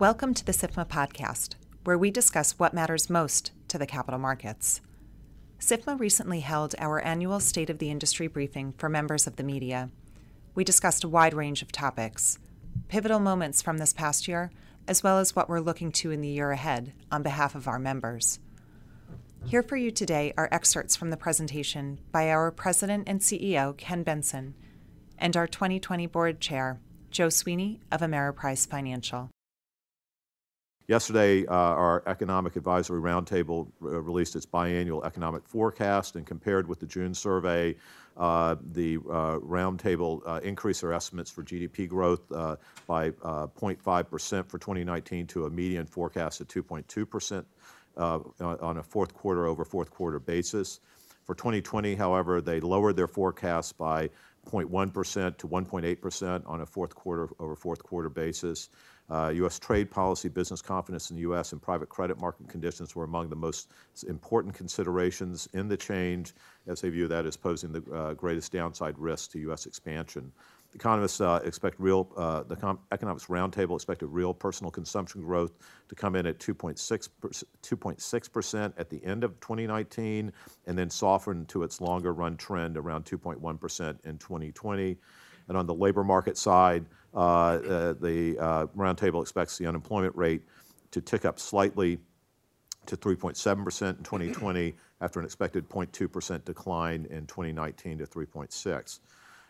Welcome to the SIFMA podcast, where we discuss what matters most to the capital markets. SIFMA recently held our annual State of the Industry briefing for members of the media. We discussed a wide range of topics, pivotal moments from this past year, as well as what we're looking to in the year ahead on behalf of our members. Here for you today are excerpts from the presentation by our President and CEO, Ken Bentsen, and our 2020 Board Chair, Joe Sweeney of Ameriprise Financial. Yesterday, uh, our Economic Advisory Roundtable uh, released its biannual economic forecast and compared with the June survey, uh, the uh, roundtable uh, increased their estimates for GDP growth uh, by 0.5% for 2019 to a median forecast of 2.2% on a fourth quarter over fourth quarter basis. For 2020, however, they lowered their forecast by 0.1% to 1.8% on a fourth quarter over fourth quarter basis. Uh, U.S. trade policy, business confidence in the U.S., and private credit market conditions were among the most important considerations in the change, as they view that as posing the uh, greatest downside risk to U.S. expansion. Economists uh, expect real, uh, the Com- Economics Roundtable expected real personal consumption growth to come in at 2.6 percent at the end of 2019, and then soften to its longer run trend around 2.1 percent in 2020. And on the labor market side, uh, uh, the uh, roundtable expects the unemployment rate to tick up slightly to 3.7% in 2020 after an expected 0.2% decline in 2019 to 3.6.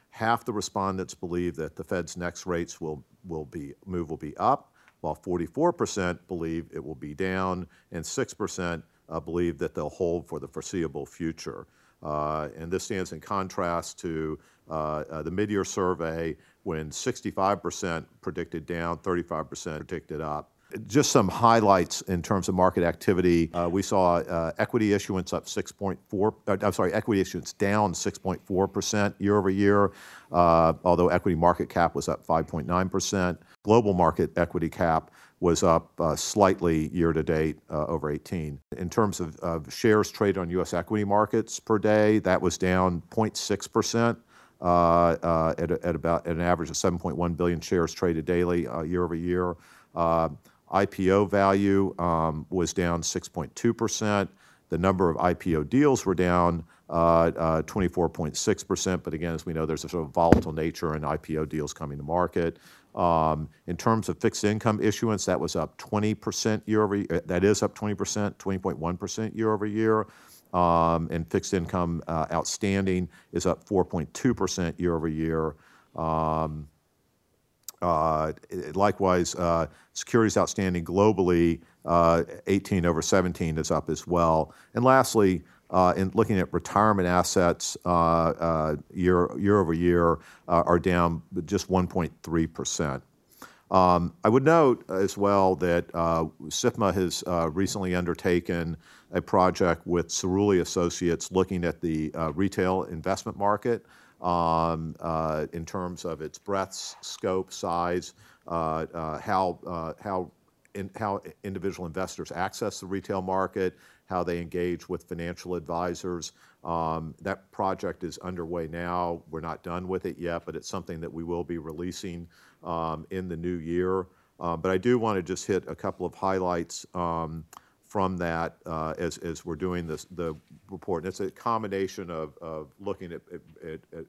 Half the respondents believe that the Fed's next rates will, will be move will be up, while 44% believe it will be down, and 6% uh, believe that they'll hold for the foreseeable future. Uh, and this stands in contrast to the mid-year survey when 65% predicted down, 35% predicted up. Just some highlights in terms of market activity. Uh, we saw uh, equity issuance up 6.4, uh, I'm sorry, equity issuance down 6.4% year over year, although equity market cap was up 5.9%. Global market equity cap was up uh, slightly year to date uh, over 18. In terms of, of, shares traded on U.S. equity markets per day, that was down 0.6 percent. Uh, uh, at, about an average of 7.1 billion shares traded daily uh, year over year. IPO value um, was down 6.2 percent. The number of IPO deals were down 24.6 percent. But again, as we know, there's a sort of volatile nature in IPO deals coming to market. Um, in terms of fixed income issuance, that was up 20% year over year. That is up 20%, 20.1% year over year. Um, and fixed income uh, outstanding is up 4.2% year over year. Um, uh, likewise, uh, securities outstanding globally, uh, 18 over 17 is up as well. And lastly, uh, in looking at retirement assets uh, year, year over year are down just 1.3 percent. Um, I would note as well that uh, SIFMA has recently undertaken a project with Cerulli Associates looking at the uh, retail investment market um, in terms of its breadth, scope, size, how, how, in, how individual investors access the retail market, how they engage with financial advisors. Um, that project is underway now. We're not done with it yet, but it's something that we will be releasing um, in the new year. Uh, but I do want to just hit a couple of highlights um, from that uh, as, as we're doing this, the report. And it's a combination of, of looking at, at, at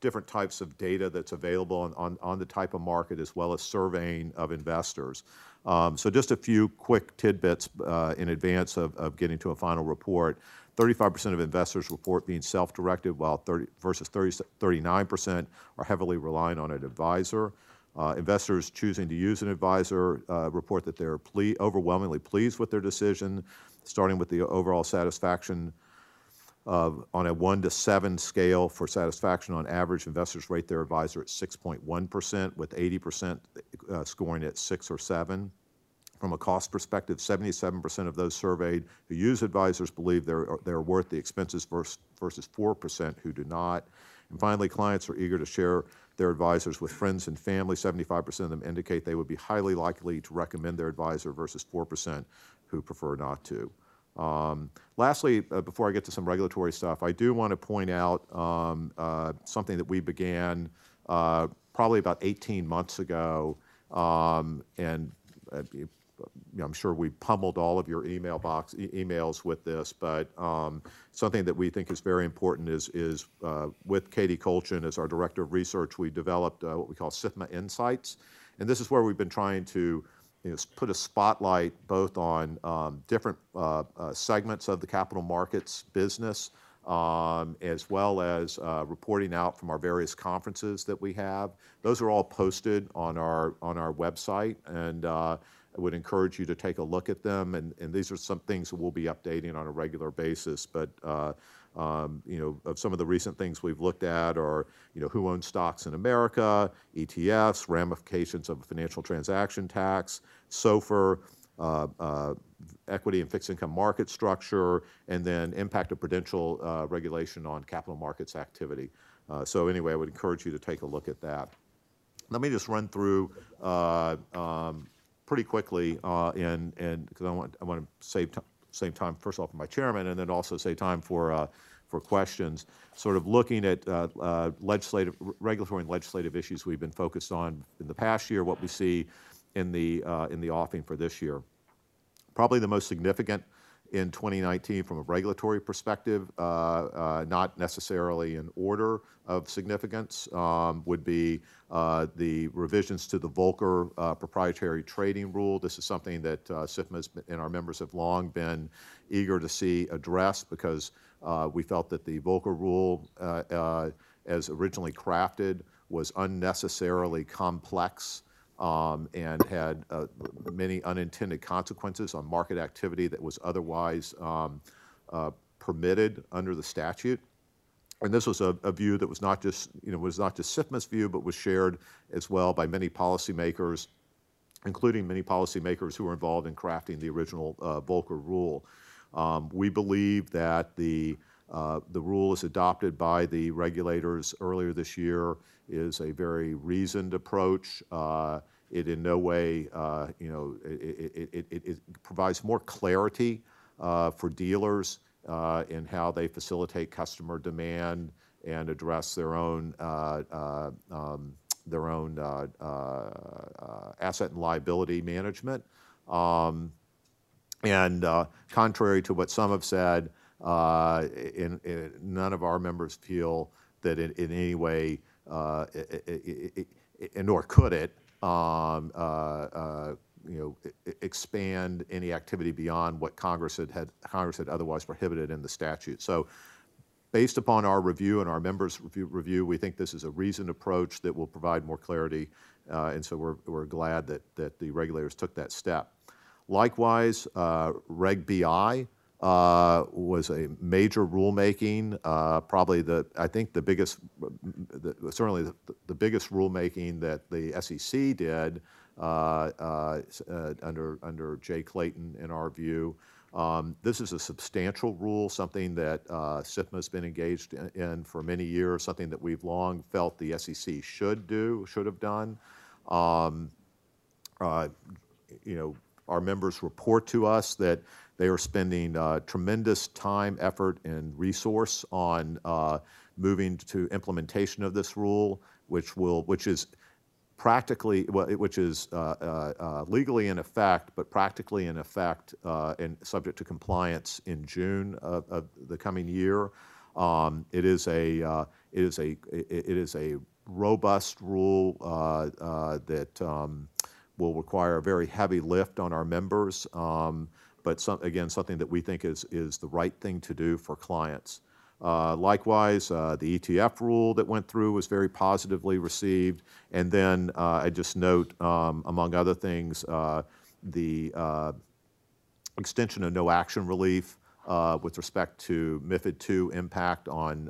different types of data that's available on, on, on, the type of market as well as surveying of investors. Um, so just a few quick tidbits uh, in advance of, of getting to a final report. 35% of investors report being self-directed, while 30 versus 30, 39% are heavily reliant on an advisor. Uh, investors choosing to use an advisor uh, report that they're ple overwhelmingly pleased with their decision, starting with the overall satisfaction uh, on a one to seven scale for satisfaction, on average, investors rate their advisor at 6.1%, with 80% uh, scoring at six or seven. From a cost perspective, 77% of those surveyed who use advisors believe they're, they're worth the expenses versus, versus 4% who do not. And finally, clients are eager to share their advisors with friends and family. 75% of them indicate they would be highly likely to recommend their advisor versus 4% who prefer not to. Um, lastly, uh, before I get to some regulatory stuff, I do want to point out um, uh, something that we began uh, probably about 18 months ago. Um, and uh, I'm sure we pummeled all of your email box e- emails with this, but um, something that we think is very important is is uh, with Katie Kolchin as our director of research, we developed uh, what we call SIFMA Insights, and this is where we've been trying to you know, put a spotlight both on um, different uh, uh, segments of the capital markets business, um, as well as uh, reporting out from our various conferences that we have. Those are all posted on our on our website, and uh, I would encourage you to take a look at them. And, and these are some things that we'll be updating on a regular basis. But uh, um, you know, of some of the recent things we've looked at are, you know, who owns stocks in America, ETFs, ramifications of a financial transaction tax, SOFR, uh, uh, equity and fixed income market structure, and then impact of prudential uh, regulation on capital markets activity. Uh, so anyway, I would encourage you to take a look at that. Let me just run through uh, um, pretty quickly, uh, and and because I want I want to save t- time first off for my chairman, and then also save time for uh, for questions. Sort of looking at uh, uh, legislative, regulatory, and legislative issues we've been focused on in the past year, what we see in the uh, in the offing for this year. Probably the most significant in 2019 from a regulatory perspective, uh, uh, not necessarily in order of significance, um, would be uh, the revisions to the Volcker uh, proprietary trading rule. This is something that uh, SIFMA and our members have long been eager to see addressed because uh, we felt that the Volcker rule, as originally crafted, was unnecessarily complex um, and had uh, many unintended consequences on market activity that was otherwise um, uh, permitted under the statute. And this was a, a, view that was not just, you know, was not just SIFMA's view, but was shared as well by many policymakers, including many policymakers who were involved in crafting the original uh, Volcker rule. Um, we believe that the uh, the rule is adopted by the regulators earlier this year is a very reasoned approach. Uh, it in no way, uh, you know, it, it, it, it, provides more clarity uh, for dealers uh, in how they facilitate customer demand and address their own um, their own asset and liability management. Um, and contrary to what some have said, uh, in, in, none of our members feel that in, in any way, uh, it, it, it, nor could it, um, uh, uh you know, expand any activity beyond what Congress had, had, Congress had otherwise prohibited in the statute. So, based upon our review and our members' review, review we think this is a reasoned approach that will provide more clarity, uh, and so we're, we're glad that, that the regulators took that step. Likewise, uh, Reg BI uh, was a major rulemaking, uh, probably the, I think the biggest, the, certainly the, the, biggest rulemaking that the SEC did uh, uh, uh, under, under Jay Clayton, in our view. Um, this is a substantial rule, something that uh, SIFMA has been engaged in, in, for many years, something that we've long felt the SEC should do, should have done. Um, you know, our members report to us that they are spending uh, tremendous time, effort, and resource on uh, moving to implementation of this rule, which will, which is practically, which is uh, uh, uh, legally in effect, but practically in effect uh, and subject to compliance in June of, of the coming year. Um, it is a it is a it is a robust rule that um, will require a very heavy lift on our members. Um, but some, again, something that we think is, is the right thing to do for clients. Uh, likewise, uh, the ETF rule that went through was very positively received. And then uh, I just note, um, among other things, uh, the uh, extension of no action relief uh, with respect to MIFID II impact on,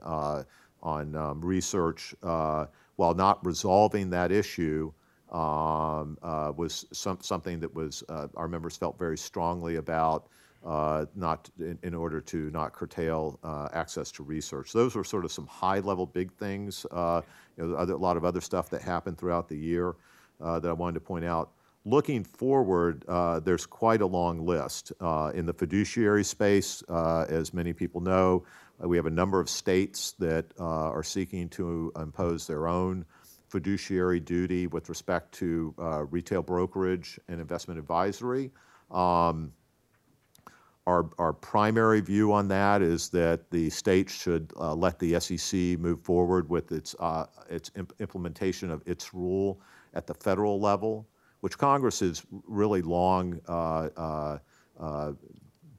on um, research. while not resolving that issue, um, uh, was some, something that was uh, our members felt very strongly about, uh, not in, in, order to not curtail uh, access to research. Those were sort of some high-level big things. Uh, you know, other, a lot of other stuff that happened throughout the year uh, that I wanted to point out. Looking forward, there's quite a long list in the fiduciary space. as many people know, we have a number of states that are seeking to impose their own fiduciary duty with respect to uh, retail brokerage and investment advisory. Um, our, our primary view on that is that the state should uh, let the SEC move forward with its, uh, its imp- implementation of its rule at the federal level, which Congress has really long uh, uh, uh,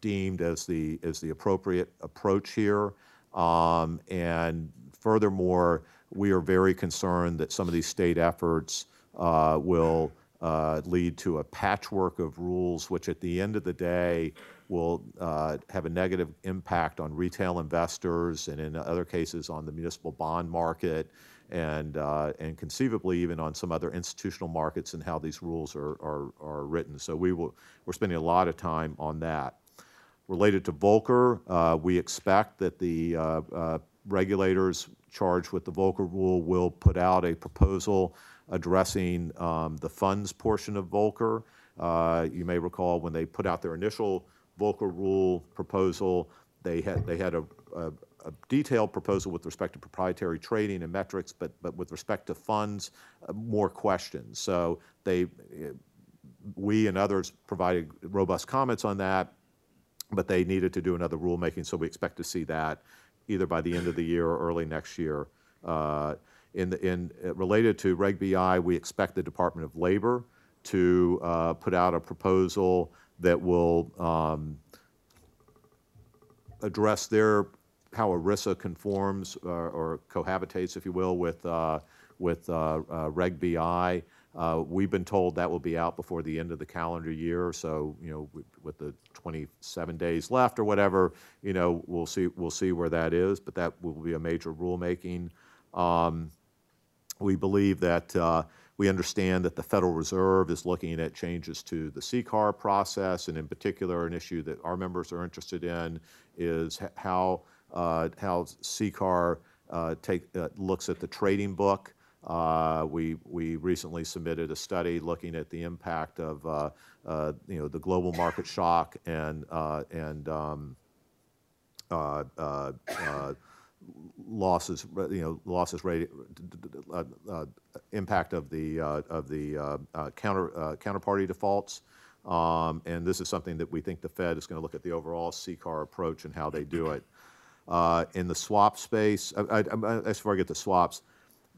deemed as the, as the appropriate approach here. Um, and furthermore, we are very concerned that some of these state efforts uh, will uh, lead to a patchwork of rules, which at the end of the day will uh, have a negative impact on retail investors and in other cases on the municipal bond market and, uh, and conceivably even on some other institutional markets and how these rules are, are, are written. So we will, we're spending a lot of time on that. Related to Volcker, uh, we expect that the uh, uh, regulators charged with the Volcker rule will put out a proposal addressing um, the funds portion of Volcker. Uh, you may recall when they put out their initial Volcker rule proposal, they had they had a, a, a detailed proposal with respect to proprietary trading and metrics, but but with respect to funds, uh, more questions. So they, we and others provided robust comments on that, but they needed to do another rulemaking. So we expect to see that either by the end of the year or early next year. Uh, in, the, in uh, related to Reg BI, we expect the Department of Labor to uh, put out a proposal that will um, address their how ERISA conforms uh, or cohabitates, if you will, with uh, with Reg BI. Uh, we've been told that will be out before the end of the calendar year. So you know, with, the 27 days left or whatever, you know, we'll see we'll see where that is. But that will be a major rulemaking. Um, we believe that uh, we understand that the Federal Reserve is looking at changes to the CCAR process, and in particular, an issue that our members are interested in is how uh, how CCAR uh, take uh, looks at the trading book. Uh, we we recently submitted a study looking at the impact of uh, you know the global market shock and and um, losses, you know, losses rate, uh, uh, impact of the uh, of the uh, uh, counter uh, counterparty defaults, um, and this is something that we think the Fed is going to look at the overall CCAR approach and how they do it. in the swap space, I, I, as I get the swaps,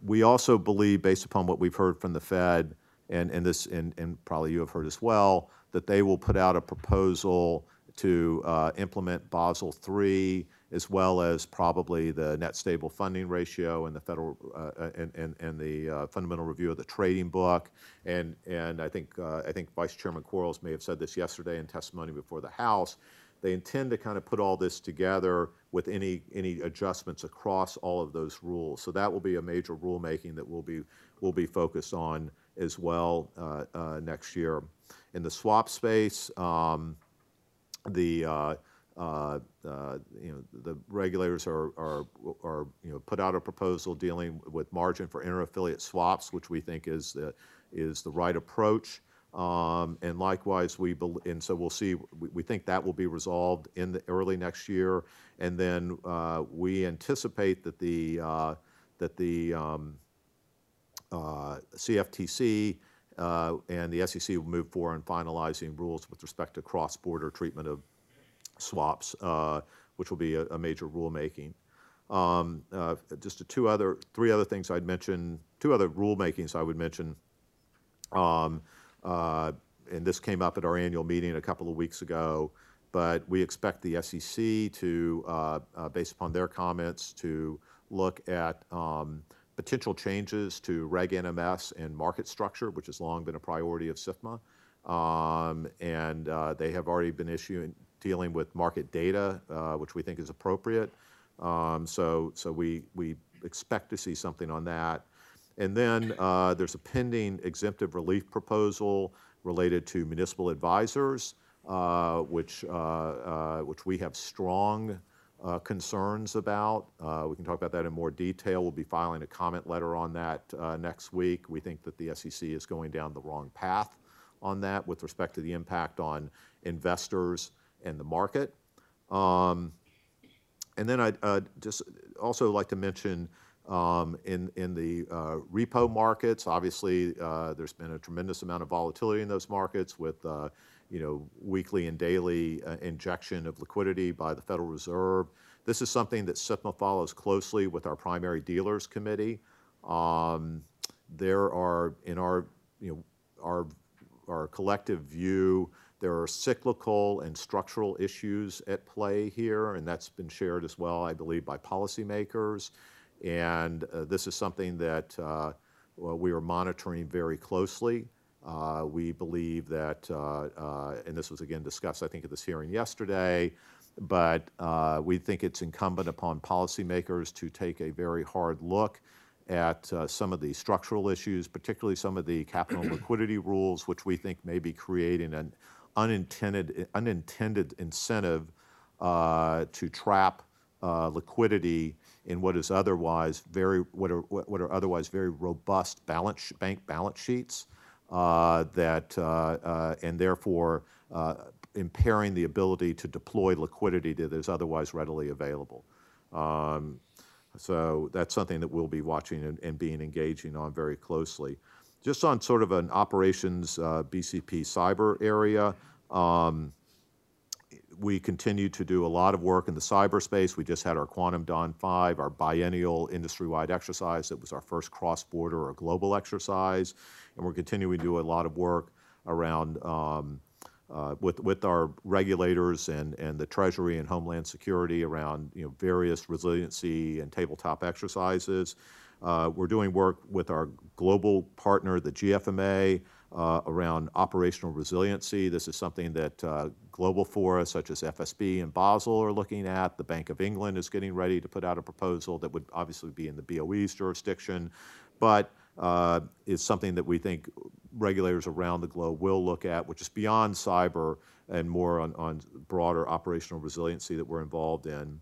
we also believe, based upon what we've heard from the Fed, and, and this, and, and probably you have heard as well, that they will put out a proposal to implement Basel III as well as probably the net stable funding ratio and the federal uh, and, and, and the uh, fundamental review of the trading book. And, and I, think, uh, I think Vice Chairman Quarles may have said this yesterday in testimony before the House. They intend to kind of put all this together with any, any adjustments across all of those rules. So that will be a major rulemaking that we'll be, we'll be focused on as well uh, uh, next year. In the swap space, um, the uh, uh, uh, you know, the regulators are, are, are, you know, put out a proposal dealing with margin for inter-affiliate swaps, which we think is the, is the right approach. Um, and likewise, we and so we'll see. We, think that will be resolved in the early next year, and then uh, we anticipate that the uh, that the um, uh, CFTC and the SEC will move forward in finalizing rules with respect to cross-border treatment of swaps, which will be a, major rulemaking. Um, just two other, three other things I'd mention, two other rulemakings I would mention. And this came up at our annual meeting a couple of weeks ago, but we expect the SEC to, uh, uh, based upon their comments, to look at um, potential changes to Reg NMS and market structure, which has long been a priority of SIFMA. Um, and uh, they have already been issuing dealing with market data, uh, which we think is appropriate. Um, so, so we, we expect to see something on that. And then uh, there's a pending exemptive relief proposal related to municipal advisors, uh, which, uh, uh, which we have strong uh, concerns about. we can talk about that in more detail. We'll be filing a comment letter on that next week. We think that the SEC is going down the wrong path on that with respect to the impact on investors and the market. Um, and then I'd uh, just also like to mention Um, in, in the uh, repo markets, obviously, uh, there's been a tremendous amount of volatility in those markets with, uh, you know, weekly and daily injection of liquidity by the Federal Reserve. This is something that SIFMA follows closely with our primary dealers committee. Um, there are, in our, you know, our, our collective view, there are cyclical and structural issues at play here, and that's been shared as well, I believe, by policymakers. And uh, this is something that uh, we are monitoring very closely. Uh, we believe that, uh, uh, and this was again discussed, I think, at this hearing yesterday, but uh, we think it's incumbent upon policymakers to take a very hard look at some of the structural issues, particularly some of the capital liquidity rules, which we think may be creating an unintended, unintended incentive to trap liquidity in what is otherwise very what are what are otherwise very robust balance bank balance sheets uh, that uh, uh, and therefore uh, impairing the ability to deploy liquidity that is otherwise readily available. Um, so that's something that we'll be watching and, and, being engaging on very closely. Just on sort of an operations uh, BCP cyber area. Um, we continue to do a lot of work in the cyberspace. We just had our Quantum Dawn 5, our biennial industry-wide exercise. That was our first cross-border or global exercise. And we're continuing to do a lot of work around um, uh, with, with our regulators and, and the Treasury and Homeland Security around you know, various resiliency and tabletop exercises. Uh, we're doing work with our global partner, the GFMA, uh, around operational resiliency. This is something that uh, global fora such as FSB and Basel are looking at. The Bank of England is getting ready to put out a proposal that would obviously be in the BOE's jurisdiction, but uh, is something that we think regulators around the globe will look at, which is beyond cyber and more on, on broader operational resiliency that we're involved in.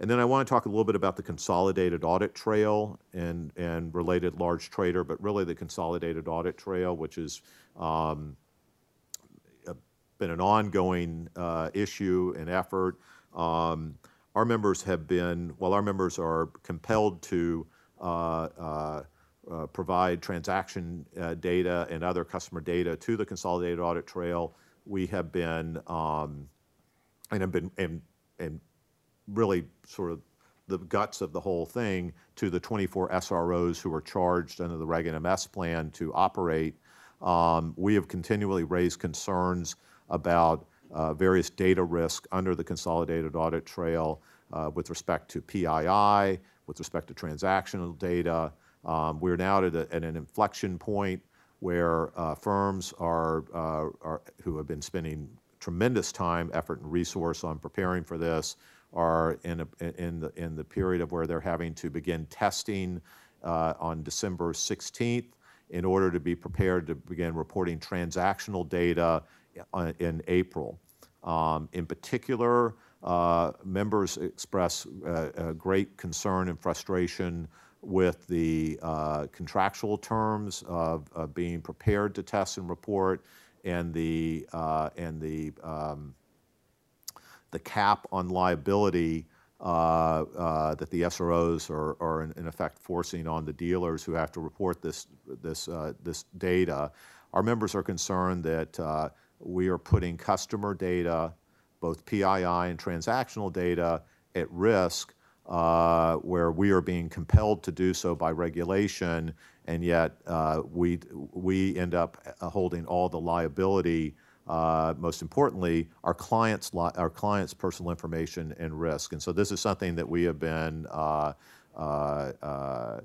And then I want to talk a little bit about the consolidated audit trail and, and related large trader, but really the consolidated audit trail, which is um, been an ongoing uh, issue and effort. Um, our members have been, while our members are compelled to uh, uh, uh provide transaction uh, data and other customer data to the consolidated audit trail, we have been um, and have been and, and really sort of the guts of the whole thing to the 24 SROs who are charged under the Reg NMS plan to operate. Um, we have continually raised concerns about uh, various data risk under the consolidated audit trail uh, with respect to PII, with respect to transactional data. Um, we're now at, a, at, an inflection point where uh, firms are, are, who have been spending tremendous time, effort, and resource on preparing for this are in, a, in, the, in the period of where they're having to begin testing uh, on December 16th in order to be prepared to begin reporting transactional data in April. Um, in particular, uh, members express uh, great concern and frustration with the uh, contractual terms of, of, being prepared to test and report and the, uh, and the um, the cap on liability uh, uh, that the SROs are, are in, in, effect forcing on the dealers who have to report this, this, uh, this data. Our members are concerned that uh, we are putting customer data, both PII and transactional data, at risk uh, where we are being compelled to do so by regulation, and yet uh, we, we end up holding all the liability uh, most importantly, our clients' our clients' personal information and risk. And so this is something that we have been uh, uh, uh,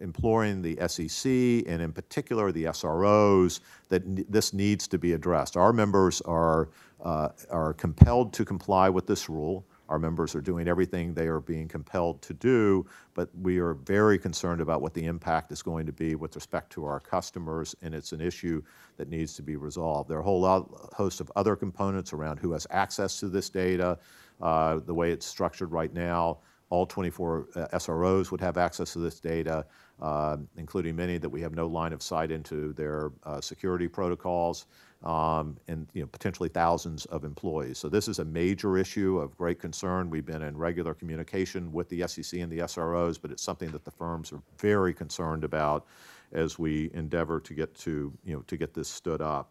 imploring the SEC and in particular the SROs that this needs to be addressed. Our members are uh, are compelled to comply with this rule. Our members are doing everything they are being compelled to do, but we are very concerned about what the impact is going to be with respect to our customers, and it's an issue that needs to be resolved. There are a whole host of other components around who has access to this data. Uh, the way it's structured right now, all 24 uh, SROs would have access to this data. Um, including many that we have no line of sight into their uh, security protocols, um, and you know, potentially thousands of employees. So this is a major issue of great concern. We've been in regular communication with the SEC and the SROs, but it's something that the firms are very concerned about as we endeavor to get to, you know, to get this stood up.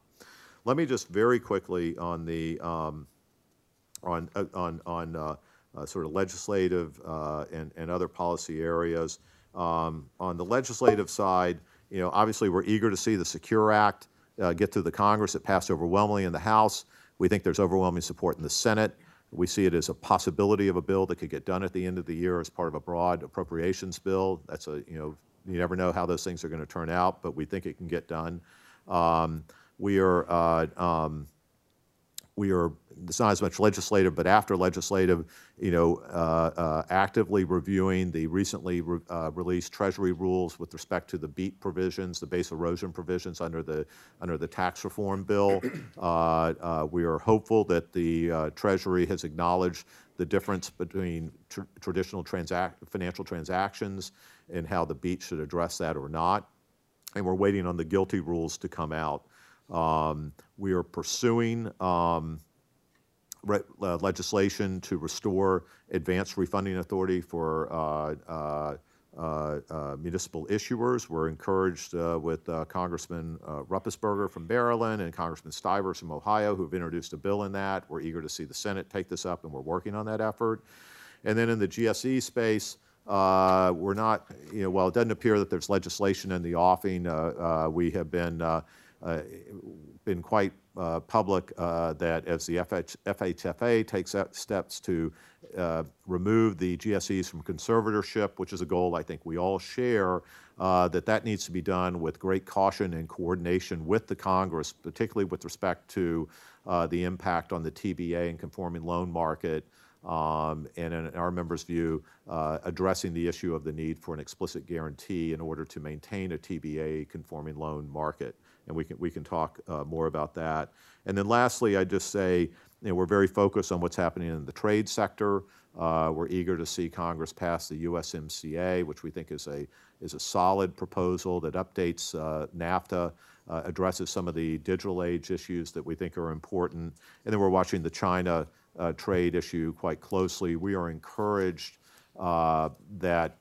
Let me just very quickly on the um, on uh, on on uh, sort of legislative uh, and, and other policy areas. Um, on the legislative side, you know, obviously we're eager to see the Secure Act uh, get through the Congress. It passed overwhelmingly in the House. We think there's overwhelming support in the Senate. We see it as a possibility of a bill that could get done at the end of the year as part of a broad appropriations bill. That's a, you know, you never know how those things are going to turn out, but we think it can get done. Um, we are uh, um, we are it's not as much legislative, but after legislative, you know, uh, uh, actively reviewing the recently re, uh, released Treasury rules with respect to the BEAT provisions, the base erosion provisions under the under the tax reform bill. Uh, uh, we are hopeful that the uh, Treasury has acknowledged the difference between tr- traditional transac- financial transactions and how the BEAT should address that or not. And we're waiting on the GILTI rules to come out. Um, we are pursuing um, re- uh, legislation to restore advanced refunding authority for uh, uh, uh, uh municipal issuers. We're encouraged uh, with Congressman Ruppersberger from Maryland and Congressman Stivers from Ohio, who have introduced a bill in that. We're eager to see the Senate take this up, and we're working on that effort. And then in the GSE space, we're not, you know, while it doesn't appear that there's legislation in the offing, we have been uh, been quite uh, public uh, that as the FH, FHFA takes steps to uh, remove the GSEs from conservatorship, which is a goal I think we all share, uh, that that needs to be done with great caution and coordination with the Congress, particularly with respect to uh, the impact on the TBA and conforming loan market. Um, and in our members' view, uh, addressing the issue of the need for an explicit guarantee in order to maintain a TBA conforming loan market and we can we can talk uh, more about that. And then lastly, I just say you know, we're very focused on what's happening in the trade sector. Uh, we're eager to see Congress pass the USMCA, which we think is a is a solid proposal that updates uh, NAFTA, uh, addresses some of the digital age issues that we think are important, and then we're watching the China uh, trade issue quite closely. We are encouraged uh, that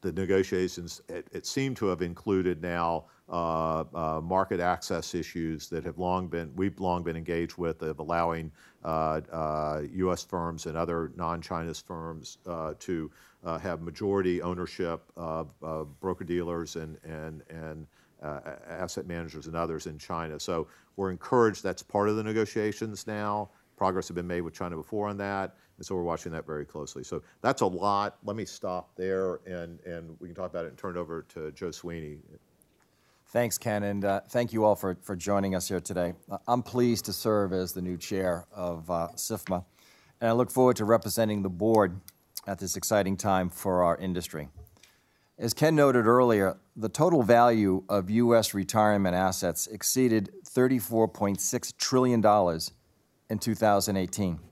the negotiations, it, it seemed to have included now uh, uh, market access issues that have long been, we've long been engaged with of allowing uh, U.S. Uh, firms and other non-China's firms uh, to uh, have majority ownership of broker-dealers and, and, and asset managers and others in China. So we're encouraged that's part of the negotiations now. Progress had been made with China before on that. And so we're watching that very closely. So that's a lot. Let me stop there and, and we can talk about it and turn it over to Joe Sweeney. Thanks, Ken, and uh, thank you all for, for joining us here today. I'm pleased to serve as the new chair of uh, SIFMA, and I look forward to representing the board at this exciting time for our industry. As Ken noted earlier, the total value of U.S. retirement assets exceeded $34.6 trillion in 2018.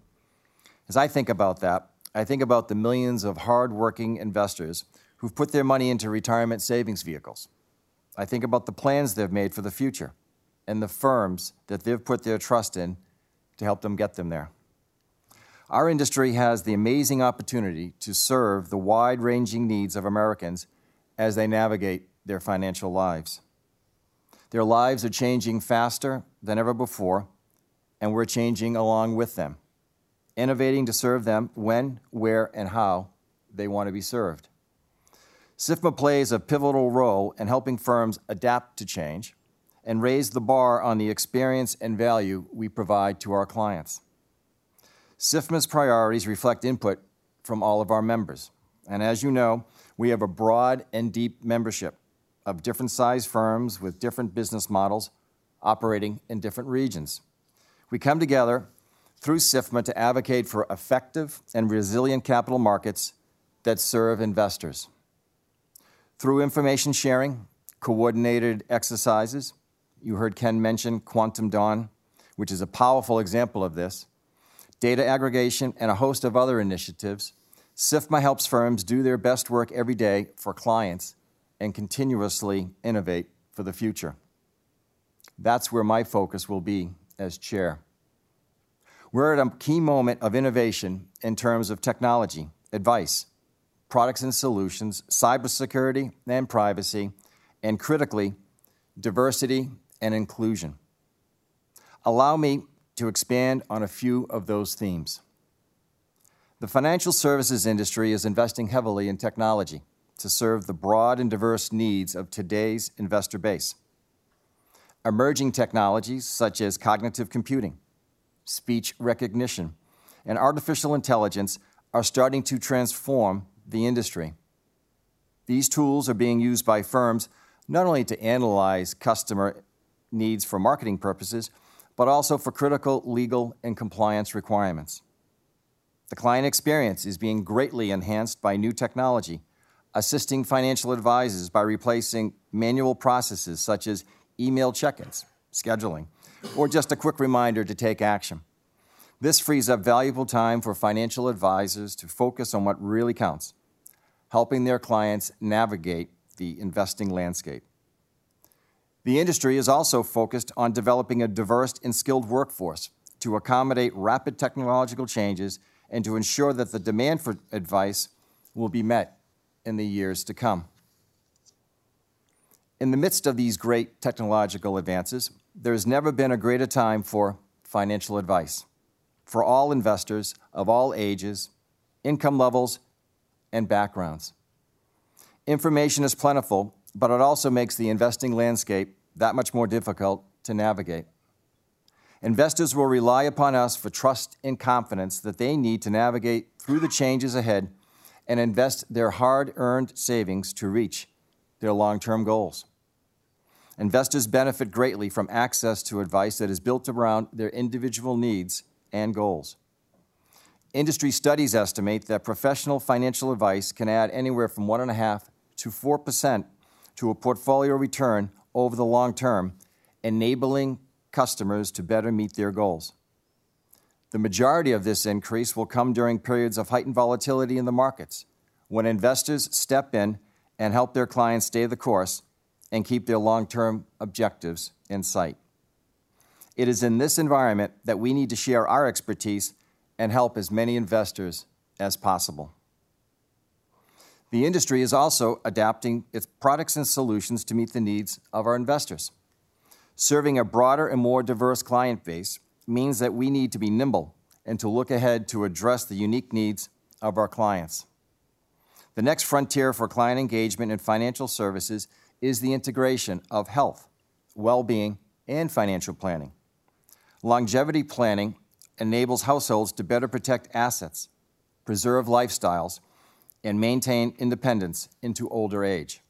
As I think about that, I think about the millions of hardworking investors who've put their money into retirement savings vehicles. I think about the plans they've made for the future and the firms that they've put their trust in to help them get them there. Our industry has the amazing opportunity to serve the wide ranging needs of Americans as they navigate their financial lives. Their lives are changing faster than ever before, and we're changing along with them innovating to serve them when, where, and how they want to be served. SIFMA plays a pivotal role in helping firms adapt to change and raise the bar on the experience and value we provide to our clients. SIFMA's priorities reflect input from all of our members. And as you know, we have a broad and deep membership of different size firms with different business models operating in different regions. We come together through SIFMA to advocate for effective and resilient capital markets that serve investors. Through information sharing, coordinated exercises, you heard Ken mention Quantum Dawn, which is a powerful example of this, data aggregation, and a host of other initiatives, SIFMA helps firms do their best work every day for clients and continuously innovate for the future. That's where my focus will be as chair. We're at a key moment of innovation in terms of technology, advice, products and solutions, cybersecurity and privacy, and critically, diversity and inclusion. Allow me to expand on a few of those themes. The financial services industry is investing heavily in technology to serve the broad and diverse needs of today's investor base. Emerging technologies such as cognitive computing, speech recognition, and artificial intelligence are starting to transform the industry. These tools are being used by firms not only to analyze customer needs for marketing purposes, but also for critical legal and compliance requirements. The client experience is being greatly enhanced by new technology, assisting financial advisors by replacing manual processes such as email check ins, scheduling, or just a quick reminder to take action. This frees up valuable time for financial advisors to focus on what really counts helping their clients navigate the investing landscape. The industry is also focused on developing a diverse and skilled workforce to accommodate rapid technological changes and to ensure that the demand for advice will be met in the years to come. In the midst of these great technological advances, there has never been a greater time for financial advice for all investors of all ages, income levels, and backgrounds. Information is plentiful, but it also makes the investing landscape that much more difficult to navigate. Investors will rely upon us for trust and confidence that they need to navigate through the changes ahead and invest their hard earned savings to reach their long term goals. Investors benefit greatly from access to advice that is built around their individual needs and goals. Industry studies estimate that professional financial advice can add anywhere from 1.5 to 4% to a portfolio return over the long term, enabling customers to better meet their goals. The majority of this increase will come during periods of heightened volatility in the markets, when investors step in and help their clients stay the course and keep their long term objectives in sight. It is in this environment that we need to share our expertise and help as many investors as possible. The industry is also adapting its products and solutions to meet the needs of our investors. Serving a broader and more diverse client base means that we need to be nimble and to look ahead to address the unique needs of our clients. The next frontier for client engagement in financial services is the integration of health, well being, and financial planning. Longevity planning enables households to better protect assets, preserve lifestyles, and maintain independence into older age.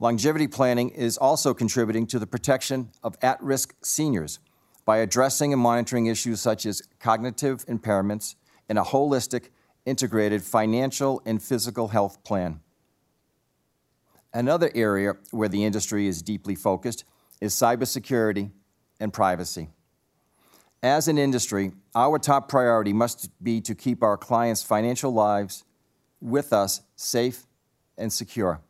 Longevity planning is also contributing to the protection of at risk seniors by addressing and monitoring issues such as cognitive impairments in a holistic, integrated financial and physical health plan. Another area where the industry is deeply focused is cybersecurity and privacy. As an industry, our top priority must be to keep our clients' financial lives with us safe and secure.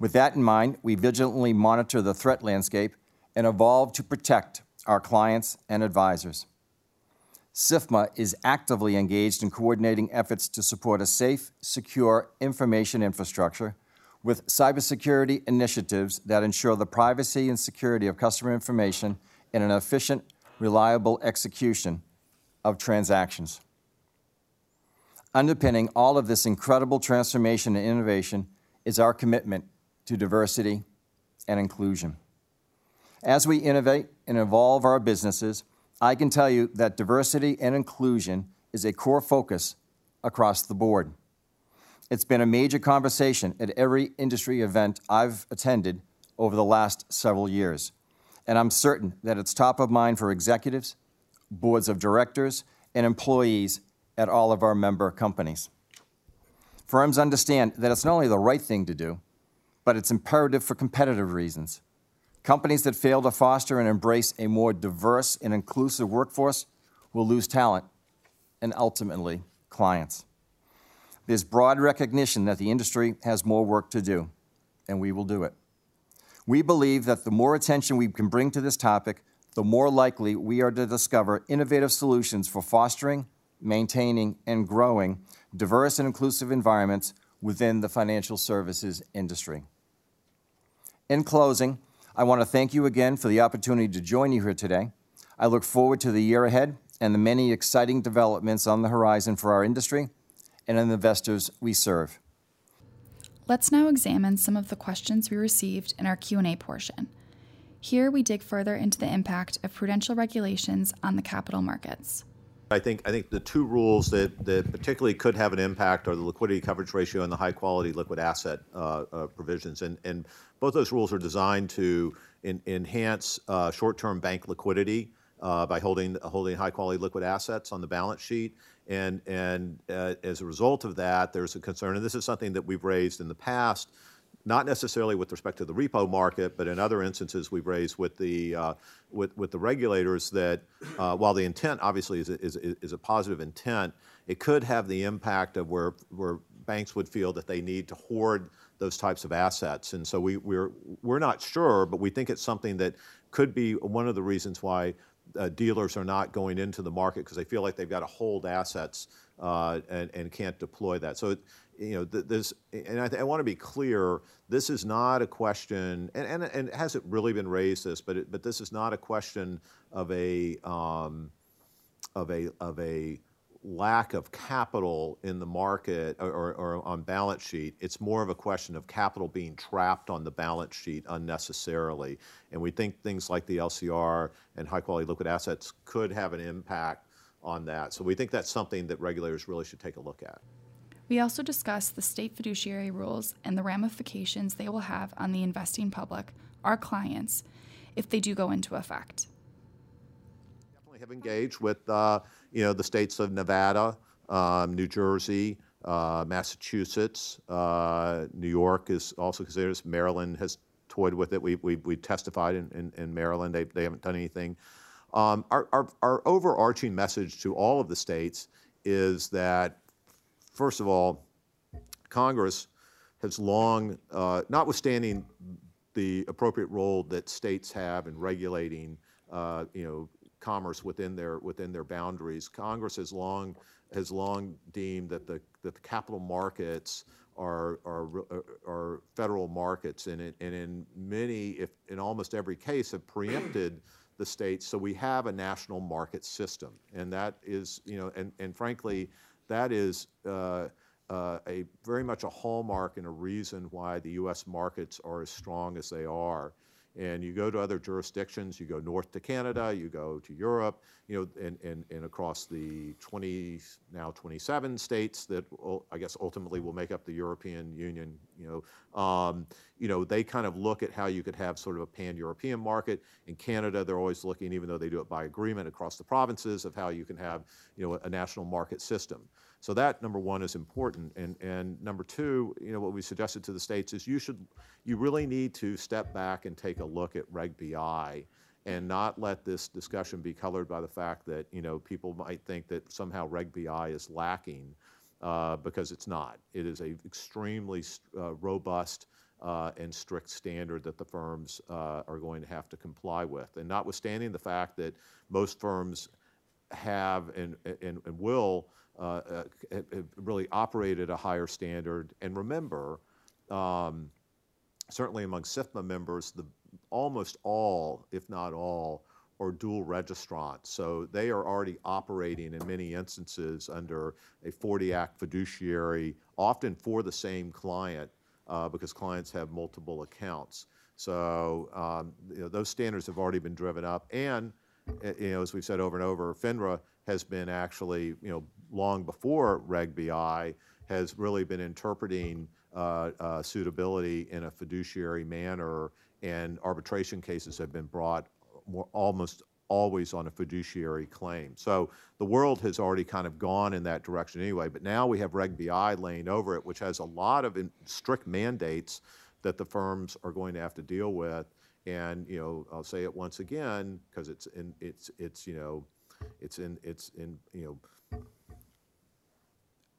With that in mind, we vigilantly monitor the threat landscape and evolve to protect our clients and advisors. SIFMA is actively engaged in coordinating efforts to support a safe, secure information infrastructure with cybersecurity initiatives that ensure the privacy and security of customer information in an efficient reliable execution of transactions. Underpinning all of this incredible transformation and innovation is our commitment to diversity and inclusion. As we innovate and evolve our businesses, I can tell you that diversity and inclusion is a core focus across the board. It's been a major conversation at every industry event I've attended over the last several years and I'm certain that it's top of mind for executives, boards of directors, and employees at all of our member companies. Firms understand that it's not only the right thing to do, but it's imperative for competitive reasons. Companies that fail to foster and embrace a more diverse and inclusive workforce will lose talent and ultimately clients. There's broad recognition that the industry has more work to do, and we will do it. We believe that the more attention we can bring to this topic, the more likely we are to discover innovative solutions for fostering, maintaining, and growing diverse and inclusive environments within the financial services industry. In closing, I want to thank you again for the opportunity to join you here today. I look forward to the year ahead and the many exciting developments on the horizon for our industry and the investors we serve. Let's now examine some of the questions we received in our Q&A portion. Here we dig further into the impact of prudential regulations on the capital markets. I think, I think the two rules that, that particularly could have an impact are the liquidity coverage ratio and the high quality liquid asset uh, uh, provisions. And, and both those rules are designed to in, enhance uh, short term bank liquidity uh, by holding, holding high quality liquid assets on the balance sheet. And, and uh, as a result of that, there's a concern, and this is something that we've raised in the past not necessarily with respect to the repo market, but in other instances we've raised with the uh, with with the regulators that uh, while the intent obviously is a, is, is a positive intent, it could have the impact of where where banks would feel that they need to hoard those types of assets, and so we we're we're not sure, but we think it's something that could be one of the reasons why uh, dealers are not going into the market because they feel like they've got to hold assets uh, and, and can't deploy that. So, it, you know, this, and I, th- I want to be clear, this is not a question, and, and, and it hasn't really been raised this, but, it, but this is not a question of a, um, of a, of a lack of capital in the market or, or, or, on balance sheet. It's more of a question of capital being trapped on the balance sheet unnecessarily. And we think things like the LCR and high quality liquid assets could have an impact on that. So we think that's something that regulators really should take a look at. We also discussed the state fiduciary rules and the ramifications they will have on the investing public, our clients, if they do go into effect. Definitely have engaged with uh, you know the states of Nevada, um, New Jersey, uh, Massachusetts, uh, New York is also considered. Maryland has toyed with it. We we, we testified in, in, in Maryland. They, they haven't done anything. Um, our, our, our overarching message to all of the states is that, first of all, Congress has long, uh, notwithstanding the appropriate role that states have in regulating, uh, you know, commerce within their within their boundaries, Congress has long has long deemed that the that the capital markets are are, are federal markets, and, it, and in many, if in almost every case, have preempted the states. So we have a national market system, and that is, you know, and, and frankly, that is uh, uh, a very much a hallmark and a reason why the U.S. markets are as strong as they are and you go to other jurisdictions, you go north to Canada, you go to Europe, you know, and, and, and across the 20, now 27 states that I guess ultimately will make up the European Union, you know, um, you know, they kind of look at how you could have sort of a pan-European market. In Canada, they're always looking, even though they do it by agreement across the provinces, of how you can have, you know, a national market system. So that number one is important, and and number two, you know, what we suggested to the states is you should, you really need to step back and take a look at Reg BI, and not let this discussion be colored by the fact that you know people might think that somehow Reg BI is lacking, uh, because it's not. It is a extremely uh, robust. Uh, and strict standard that the firms uh, are going to have to comply with. And notwithstanding the fact that most firms have and, and, and will uh, uh, really operate at a higher standard. And remember, um, certainly among SIFMA members, the, almost all, if not all, are dual registrants. So they are already operating in many instances under a 40 Act fiduciary, often for the same client, uh, because clients have multiple accounts. So um, you know, those standards have already been driven up. And you know, as we've said over and over, FINRA has been actually, you know, long before Reg BI, has really been interpreting uh, uh, suitability in a fiduciary manner, and arbitration cases have been brought more, almost always on a fiduciary claim. So the world has already kind of gone in that direction anyway, but now we have Reg BI laying over it, which has a lot of strict mandates that the firms are going to have to deal with. And you know, I'll say it once again because it's in it's it's you know, it's in it's in you know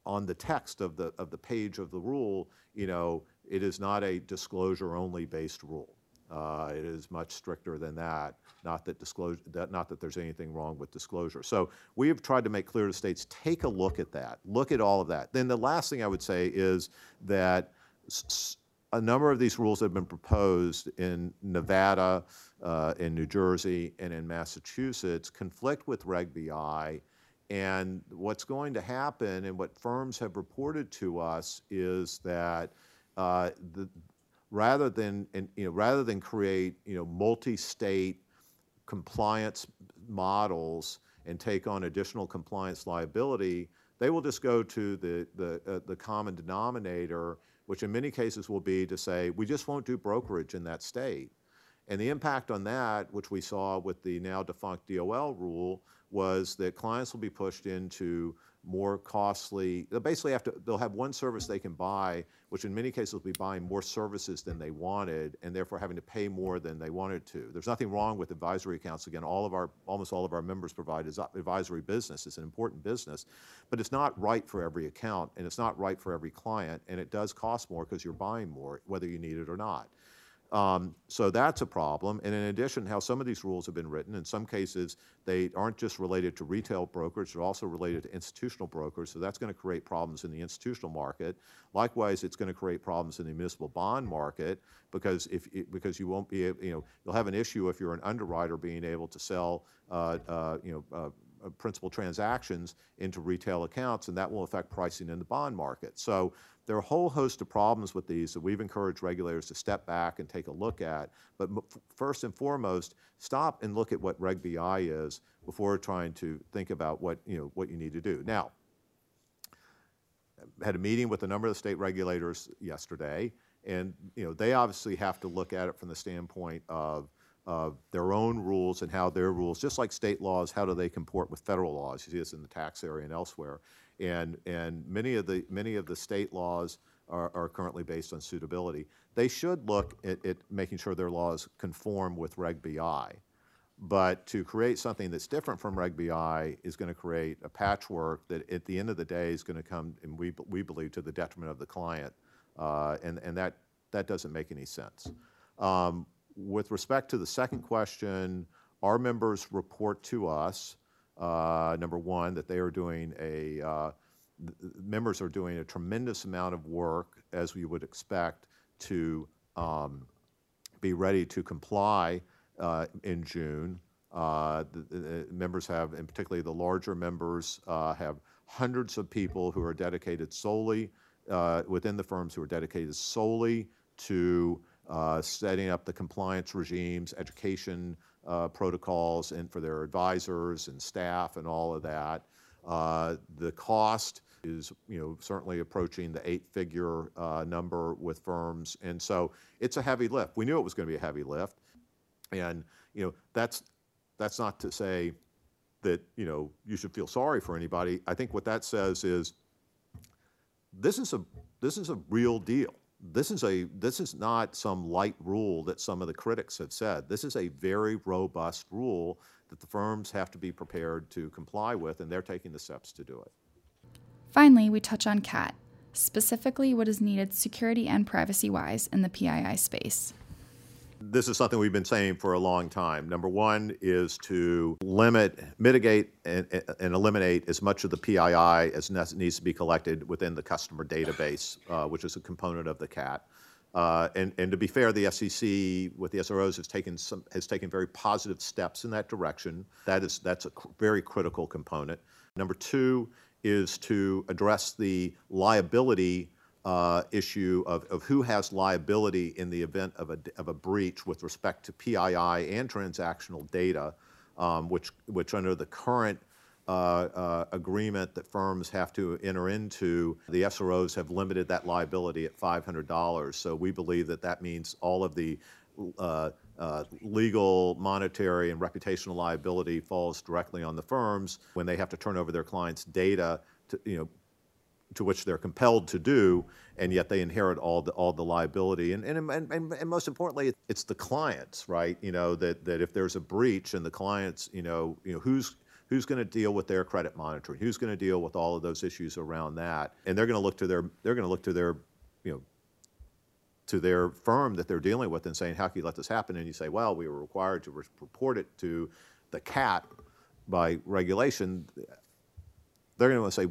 on the text of the, of the page of the rule, you know, it is not a disclosure-only based rule. Uh, It is much stricter than that, not that disclosure, that, not that there's anything wrong with disclosure. So we have tried to make clear to states, take a look at that, look at all of that. Then the last thing I would say is that a number of these rules have been proposed in Nevada, uh, in New Jersey, and in Massachusetts conflict with Reg BI. And what's going to happen, and what firms have reported to us, is that uh, the, rather than, and, you know, rather than create, you know, multi-state compliance models and take on additional compliance liability, they will just go to the, the, uh, the common denominator, which in many cases will be to say, we just won't do brokerage in that state. And the impact on that, which we saw with the now defunct DOL rule, was that clients will be pushed into more costly, they'll basically have to, they'll have one service they can buy, which in many cases will be buying more services than they wanted, and therefore having to pay more than they wanted to. There's nothing wrong with advisory accounts. Again, all of our, almost all of our members provide advisory business. It's an important business, but it's not right for every account, and it's not right for every client, and it does cost more because you're buying more, whether you need it or not. Um, so that's a problem. And in addition, how some of these rules have been written, in some cases, they aren't just related to retail brokers, they're also related to institutional brokers. So that's going to create problems in the institutional market. Likewise, it's going to create problems in the municipal bond market because if because you won't be able, you know, you'll have an issue if you're an underwriter being able to sell, uh, uh, you know. Uh, uh, principal transactions into retail accounts, and that will affect pricing in the bond market. So there are a whole host of problems with these that we've encouraged regulators to step back and take a look at. But first and foremost, stop and look at what Reg BI is before trying to think about what you know what you need to do. Now, had a meeting with a number of the state regulators yesterday, and you know they obviously have to look at it from the standpoint of of their own rules and how their rules, just like state laws, how do they comport with federal laws? You see this in the tax area and elsewhere, and and many of the many of the state laws are, are currently based on suitability. They should look at, at making sure their laws conform with Reg BI. But to create something that's different from Reg BI is going to create a patchwork that at the end of the day is going to come, and we, we believe, to the detriment of the client. Uh, and and that, that doesn't make any sense. Um, with respect to the second question, our members report to us, uh, number one, that they are doing a, uh, members are doing a tremendous amount of work, as we would expect, to um, be ready to comply uh, in June. Uh, The the- members have, and particularly the larger members, uh, have hundreds of people who are dedicated solely, uh, within the firms who are dedicated solely to setting up the compliance regimes, education uh, protocols, and for their advisors and staff and all of that. Uh, The cost is, you know, certainly approaching the eight-figure uh, number with firms, and so it's a heavy lift. We knew it was going to be a heavy lift, and, you know, that's, that's not to say that, you know, you should feel sorry for anybody. I think what that says is, this is a, this is a real deal. This is a, this is not some light rule that some of the critics have said. This is a very robust rule that the firms have to be prepared to comply with, and they're taking the steps to do it. Finally, we touch on CAT, specifically what is needed security and privacy wise in the PII space. This is something we've been saying for a long time. Number one is to limit, mitigate, and, and eliminate as much of the PII as needs to be collected within the customer database, uh, which is a component of the CAT. Uh, and, and to be fair, the SEC with the SROs has taken some has taken very positive steps in that direction. That is that's a very critical component. Number two is to address the liability uh, issue of, of who has liability in the event of a, of a breach with respect to PII and transactional data, um, which, which under the current uh, uh, agreement that firms have to enter into, the SROs have limited that liability at $500. So we believe that that means all of the uh, uh, legal, monetary, and reputational liability falls directly on the firms when they have to turn over their clients' data to, you know, to which they're compelled to do, and yet they inherit all the all the liability. And and, and, and, most importantly, it's the clients, right? You know that, that if there's a breach and the clients, you know, you know who's who's going to deal with their credit monitoring, who's going to deal with all of those issues around that, and they're going to look to their they're going to look to their you know to their firm that they're dealing with and saying, how can you let this happen? And you say, well, we were required to re- report it to the CAT by regulation. They're going to say,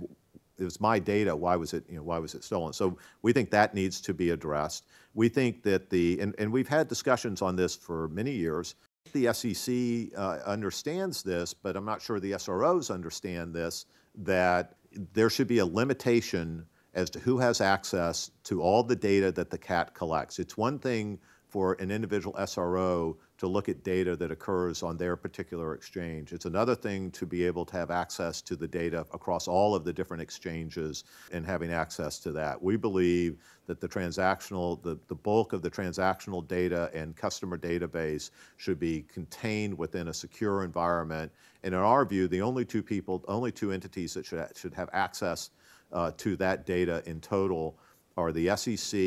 it was my data. Why was it, you know, why was it stolen? So we think that needs to be addressed. We think that the, and, and we've had discussions on this for many years. The SEC uh, understands this, but I'm not sure the SROs understand this, that there should be a limitation as to who has access to all the data that the CAT collects. It's one thing for an individual SRO to look at data that occurs on their particular exchange. It's another thing to be able to have access to the data across all of the different exchanges and having access to that. We believe that the transactional, the, the bulk of the transactional data and customer database should be contained within a secure environment. And in our view, the only two people, only two entities that should, should have access uh, to that data in total are the SEC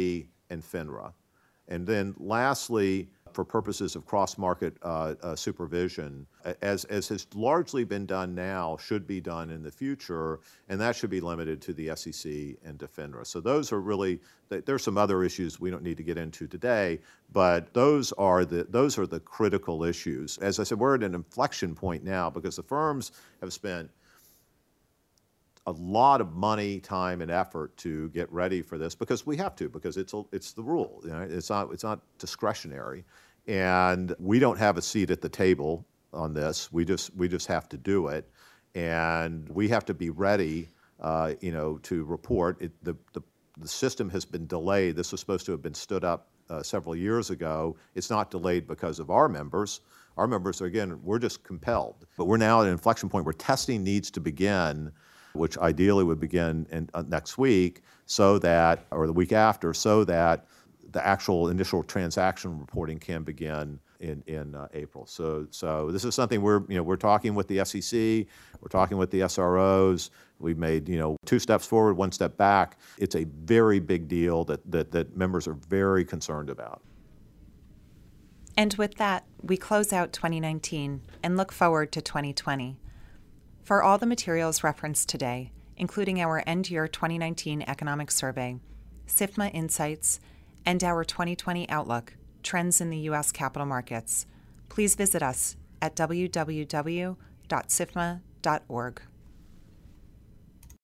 and FINRA. And then lastly, for purposes of cross-market uh, uh, supervision, as, as has largely been done now, should be done in the future, and that should be limited to the SEC and to FINRA. So those are really, there's some other issues we don't need to get into today, but those are the, those are the critical issues. As I said, we're at an inflection point now because the firms have spent a lot of money, time, and effort to get ready for this because we have to because it's a, it's the rule. You know, it's not it's not discretionary, and we don't have a seat at the table on this. We just we just have to do it, and we have to be ready. Uh, you know, to report it, the, the the system has been delayed. This was supposed to have been stood up uh, several years ago. It's not delayed because of our members. Our members are again, we're just compelled. But we're now at an inflection point where testing needs to begin which ideally would begin in, uh, next week, so that, or the week after, so that the actual initial transaction reporting can begin in, in uh, April. So, so this is something we're, you know, we're talking with the SEC, we're talking with the SROs. We've made, you know, two steps forward, one step back. It's a very big deal that, that, that members are very concerned about. And with that, we close out 2019 and look forward to 2020. For all the materials referenced today, including our end year 2019 economic survey, SIFMA insights, and our 2020 outlook, trends in the U.S. capital markets, please visit us at www.sifma.org.